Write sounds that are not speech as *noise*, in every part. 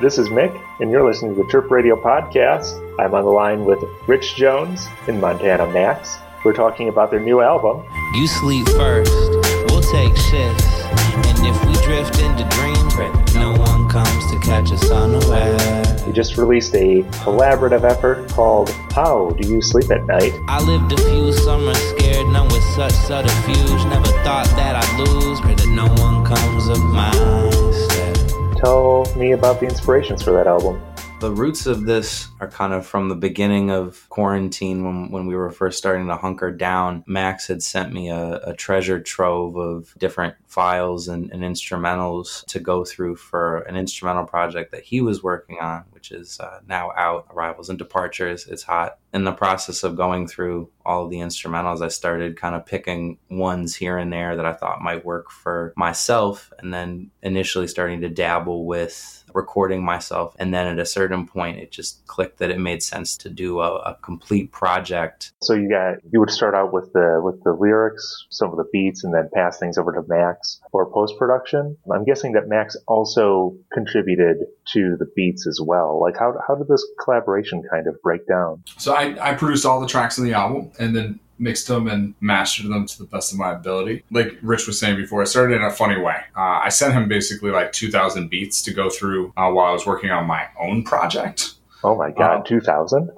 This is Mick, and you're listening to the Chirp Radio Podcast. I'm on the line with Rich Jones and Montana Macks. We're talking about their new album. You sleep first, we'll take shifts. And if we drift into dreams, no one comes to catch us unaware. We just released a collaborative effort called How Do You Sleep at Night? I lived a few summers scared, none with such subterfuge. Never thought that I'd lose, pray that no one comes of step. Tell me about the inspirations for that album. The roots of this are kind of from the beginning of quarantine when, when we were first starting to hunker down. Macks had sent me a, a treasure trove of different files and, and, instrumentals to go through for an instrumental project that he was working on, which is uh, now out Arrivals and Departures. It's hot. In the process of going through all the instrumentals, I started kind of picking ones here and there that I thought might work for myself, and then initially starting to dabble with recording myself. And then at a certain point, it just clicked that it made sense to do a, a complete project. So you got you would start out with the with the lyrics, some of the beats, and then pass things over to Macks for post production. I'm guessing that Macks also contributed to the beats as well. Like how how did this collaboration kind of break down? So I, I produced all the tracks in the album, and then mixed them and mastered them to the best of my ability. Like Rich was saying before, I started in a funny way. Uh, I sent him basically like 2,000 beats to go through uh, while I was working on my own project. Oh my God, uh, 2,000?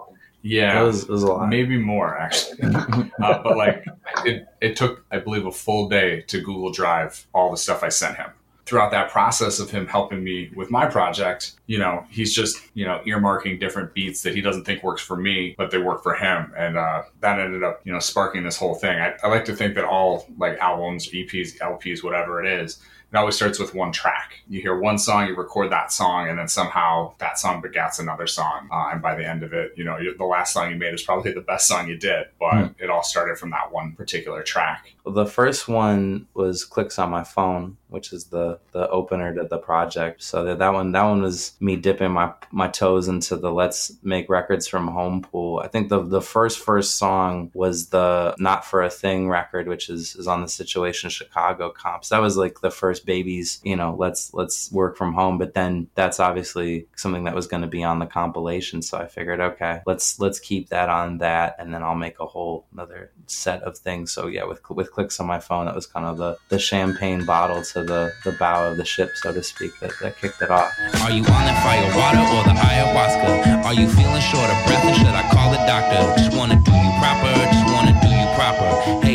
Yeah, it was, it was, a lot. Maybe more actually, *laughs* uh, but like it, it took I believe a full day to Google Drive all the stuff I sent him throughout that process of him helping me with my project, you know, he's just, you know, earmarking different beats that he doesn't think works for me, but they work for him. And uh, that ended up, you know, sparking this whole thing. I, I like to think that all like albums, EPs, LPs, whatever it is, it always starts with one track. You hear one song, you record that song, and then somehow that song begats another song. Uh, and by the end of it, you know, the last song you made is probably *laughs* the best song you did, but mm. it all started from that one particular track. Well, the first one was Clicks on My Phone, which is the the opener to the project. So that, that one that one was me dipping my my toes into the let's make records from home pool. I think the the first first song was the Not for a Thing record, which is is on the Situation Chicago comps. That was like the first babies, you know, let's let's work from home. But then that's obviously something that was going to be on the compilation. So I figured, okay, let's let's keep that on that, and then I'll make a whole another set of things. So yeah, with with clicks on my phone, that was kind of the the champagne bottle to the the bow of the ship, so to speak, that, that kicked it off. Are you on the fire water or the ayahuasca? Are you feeling short of breath or should I call the doctor? Just wanna do you proper, just wanna do you proper.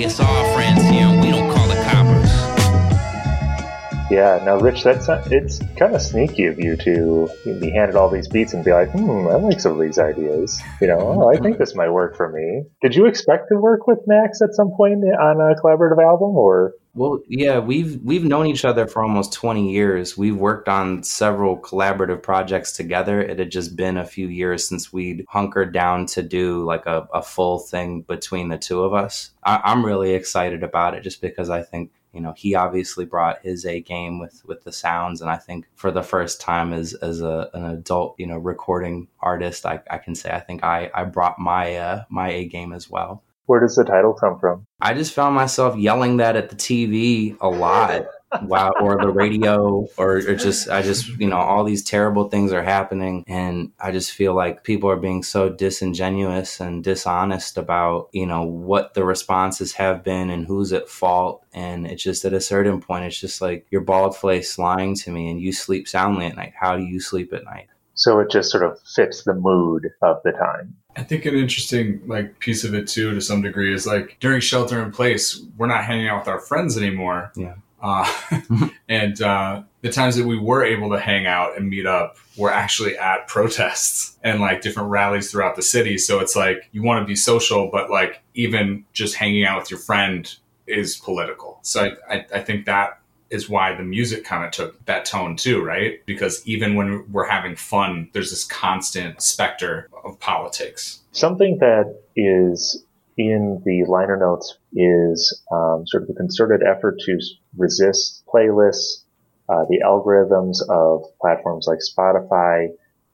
Yeah, now Rich, that's it's kind of sneaky of you to be handed all these beats and be like, hmm, I like some of these ideas. You know, oh, I think this might work for me. Did you expect to work with Macks at some point on a collaborative album, or? Well, yeah, we've we've known each other for almost 20 years. We've worked on several collaborative projects together. It had just been a few years since we'd hunkered down to do like a, a full thing between the two of us. I, I'm really excited about it just because I think you know he obviously brought his a game with with the sounds and i think for the first time as as a, an adult you know recording artist I, I can say i think i i brought my uh my a game as well where does the title come from? I just found myself yelling that at the TV a lot. Wow or the radio or, or, just i just you know all these terrible things are happening and i just feel like people are being so disingenuous and dishonest about you know what the responses have been and who's at fault and it's just at a certain point it's just like you're bald face lying to me and you sleep soundly at night how do you sleep at night so it just sort of fits the mood of the time. I think an interesting like piece of it too, to some degree, is like during shelter in place, we're not hanging out with our friends anymore. Yeah. Uh, *laughs* and uh, the times that we were able to hang out and meet up were actually at protests *laughs* and like different rallies throughout the city. So it's like you want to be social, but like even just hanging out with your friend is political. So I, I, I think that is why the music kind of took that tone too, right? Because even when we're having fun, there's this constant specter of politics. Something that is in the liner notes is um, sort of a concerted effort to resist playlists, uh, the algorithms of platforms like Spotify,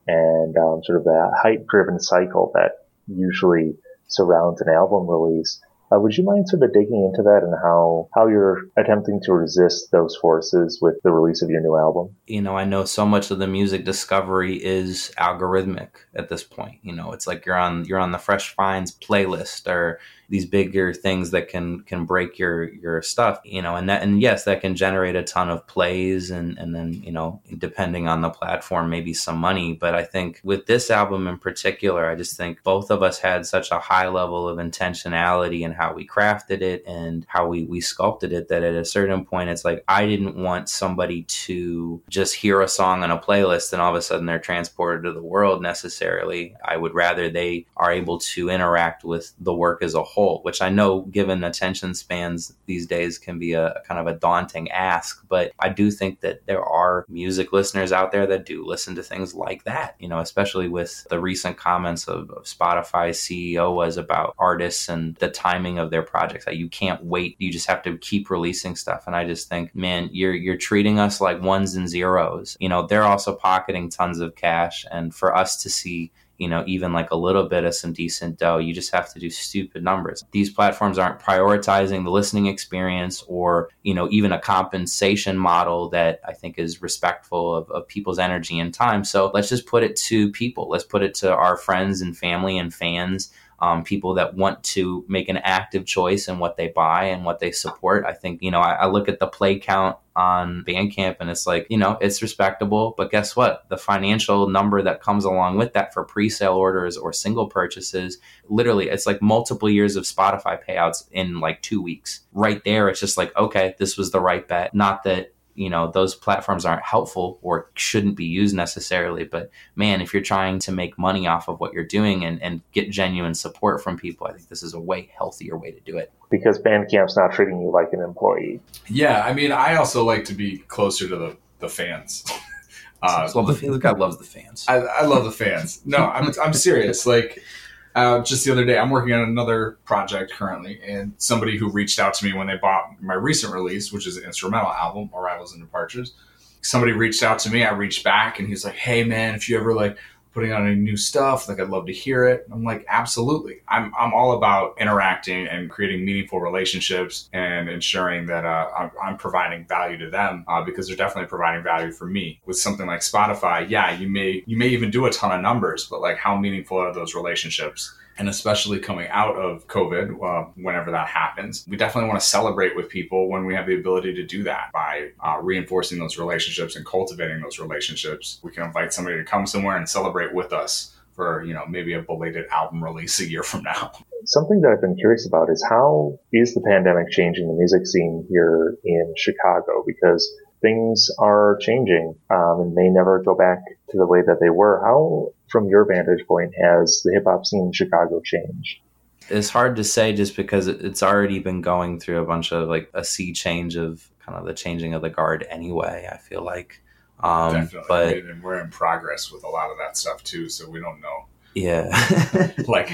and um, sort of the hype driven cycle that usually surrounds an album release. Uh, would you mind sort of digging into that and how how you're attempting to resist those forces with the release of your new album? You know, I know so much of the music discovery is algorithmic at this point. You know, it's like you're on you're on the Fresh Finds playlist or these bigger things that can can break your your stuff you know and that and yes that can generate a ton of plays and and then you know depending on the platform maybe some money. But i think with this album in particular i just think both of us had such a high level of intentionality in how we crafted it and how we we sculpted it that at a certain point it's like i didn't want somebody to just hear a song on a playlist and all of a sudden they're transported to the world necessarily. I would rather they are able to interact with the work as a whole whole, which I know given attention spans these days can be a, kind of a daunting ask. But I do think that there are music listeners out there that do listen to things like that, you know, especially with the recent comments of, of Spotify's CEO was about artists and the timing of their projects. That you can't wait. You just have to keep releasing stuff. And I just think, man, you're you're treating us like ones and zeros. You know, they're also pocketing tons of cash. And for us to see you know, even like a little bit of some decent dough. You just have to do stupid numbers. These platforms aren't prioritizing the listening experience or, you know, even a compensation model that I think is respectful of, of people's energy and time. So let's just put it to people. Let's put it to our friends and family and fans um, people that want to make an active choice in what they buy and what they support. I think, you know, I, I look at the play count on Bandcamp and it's like, you know, it's respectable, but guess what? The financial number that comes along with that for pre sale orders or single purchases, literally, it's like multiple years of Spotify payouts in like two weeks. Right there, it's just like, okay, this was the right bet. Not that you know those platforms aren't helpful or shouldn't be used necessarily but man if you're trying to make money off of what you're doing and, and get genuine support from people i think this is a way healthier way to do it. Because bandcamp's not treating you like an employee. Yeah i mean i also like to be closer to the, the fans. *laughs* Uh, love the, the guy loves the fans. I, I love the fans. No I'm, I'm serious. Like uh, just the other day, I'm working on another project currently, and somebody who reached out to me when they bought my recent release, which is an instrumental album, Arrivals and Departures. Somebody reached out to me. I reached back, and he's like, "Hey, man, if you ever like putting on any new stuff. Like I'd love to hear it. I'm like, absolutely. I'm, I'm all about interacting and creating meaningful relationships and ensuring that uh, I'm, I'm, providing value to them uh, because they're definitely providing value for me. With something like Spotify, yeah, you may you may even do a ton of numbers, but like how meaningful are those relationships? And especially coming out of COVID, uh, whenever that happens, we definitely want to celebrate with people when we have the ability to do that by uh, reinforcing those relationships and cultivating those relationships. We can invite somebody to come somewhere and celebrate with us for you know maybe a belated album release a year from now. Something that I've been curious about is how is the pandemic changing the music scene here in Chicago? Because things are changing um, and may never go back to the way that they were. How, from your vantage point, has the hip hop scene in Chicago changed? It's hard to say just because it's already been going through a bunch of like a sea change of kind of the changing of the guard anyway. I feel like. Um, Definitely. But and we're in progress with a lot of that stuff too, so we don't know. Yeah. *laughs* like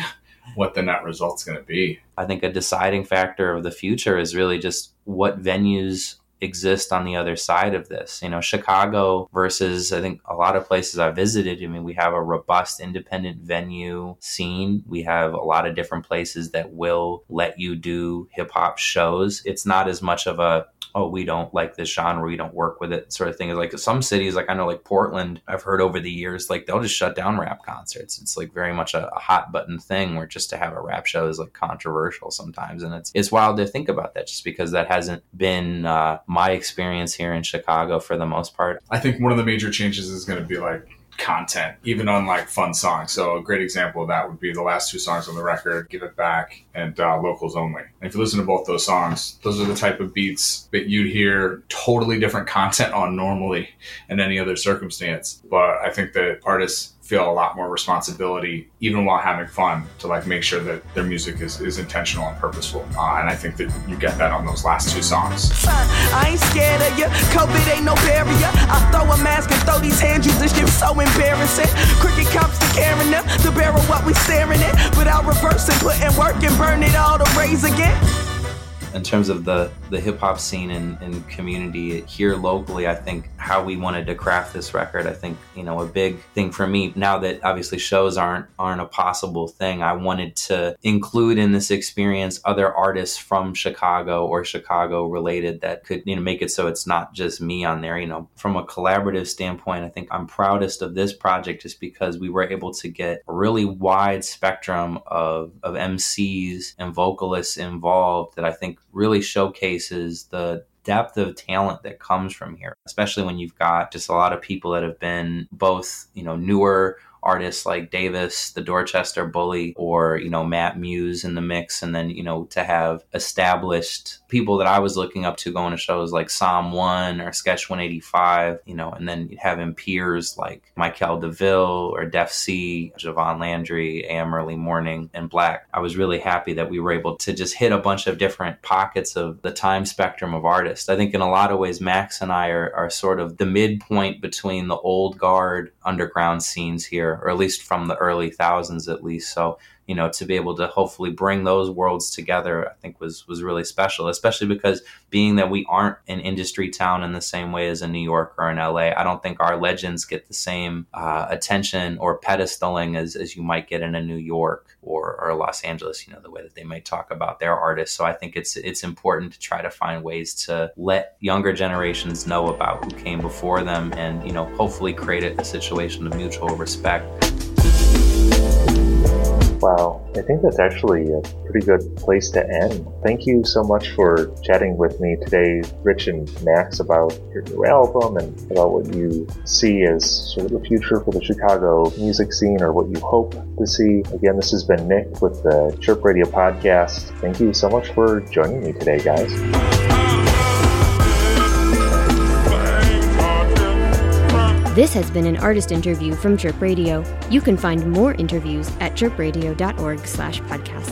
what the net result's going to be. I think a deciding factor of the future is really just what venues exist on the other side of this. You know, Chicago versus I think a lot of places I visited. I mean, we have a robust independent venue scene. We have a lot of different places that will let you do hip hop shows. It's not as much of a oh, we don't like this genre, we don't work with it, sort of thing. Is like some cities, like I know, like Portland, I've heard over the years, like they'll just shut down rap concerts. It's like very much a, a, hot button thing where just to have a rap show is like controversial sometimes, and it's it's wild to think about that, just because that hasn't been uh, my experience here in Chicago for the most part. I think one of the major changes is going to be like content, even on like fun songs. So a great example of that would be the last two songs on the record, "Give It Back" and uh, "Locals Only." And if you listen to both those songs, those are the type of beats that you'd hear totally different content on normally in any other circumstance. But I think that artists feel a lot more responsibility even while having fun to like make sure that their music is, is intentional and purposeful. Uh, and i think that you get that on those last two songs. I ain't scared of you covid ain't no barrier. I throw a mask and throw these hands you this shit so embarrassing. Cricket cops to carrying them the barrel what we staring at. Without reversing putting work and burn it all to raise again in terms of the the hip hop scene and, and community here locally, I think how we wanted to craft this record, I think you know a big thing for me now that obviously shows aren't aren't a possible thing. I wanted to include in this experience other artists from Chicago or Chicago related that could you know make it so it's not just me on there. You know, from a collaborative standpoint, I think I'm proudest of this project just because we were able to get a really wide spectrum of of MCs and vocalists involved that I think really showcases the depth of talent that comes from here, especially when you've got just a lot of people that have been both, you know, newer artists like Davis, the Dorchester Bully, or, you know, Matt Muse in the mix. And then, you know, to have established people that I was looking up to going to shows like Psalm 1 or Sketch 185, you know, and then having peers like Michael DeVille or Def C, Jovan Landry, AM Early Morning, and Black. I was really happy that we were able to just hit a bunch of different pockets of the time spectrum of artists. I think in a lot of ways, Macks and I are, are sort of the midpoint between the old guard underground scenes here or at least from the early thousands at least. So you know to be able to hopefully bring those worlds together i think was was really special especially because being that we aren't an industry town in the same way as in new york or in la i don't think our legends get the same uh, attention or pedestaling as, as you might get in a new york or, or los angeles you know the way that they might talk about their artists. So i think it's it's important to try to find ways to let younger generations know about who came before them and you know hopefully create a situation of mutual respect Wow, I think that's actually a pretty good place to end. Thank you so much for chatting with me today, Rich and Macks, about your new album and about what you see as sort of the future for the Chicago music scene or what you hope to see. Again, this has been Mick with the Chirp Radio podcast. Thank you so much for joining me today, guys. This has been an artist interview from Chirp Radio. You can find more interviews at chirpradio.org slash podcasts.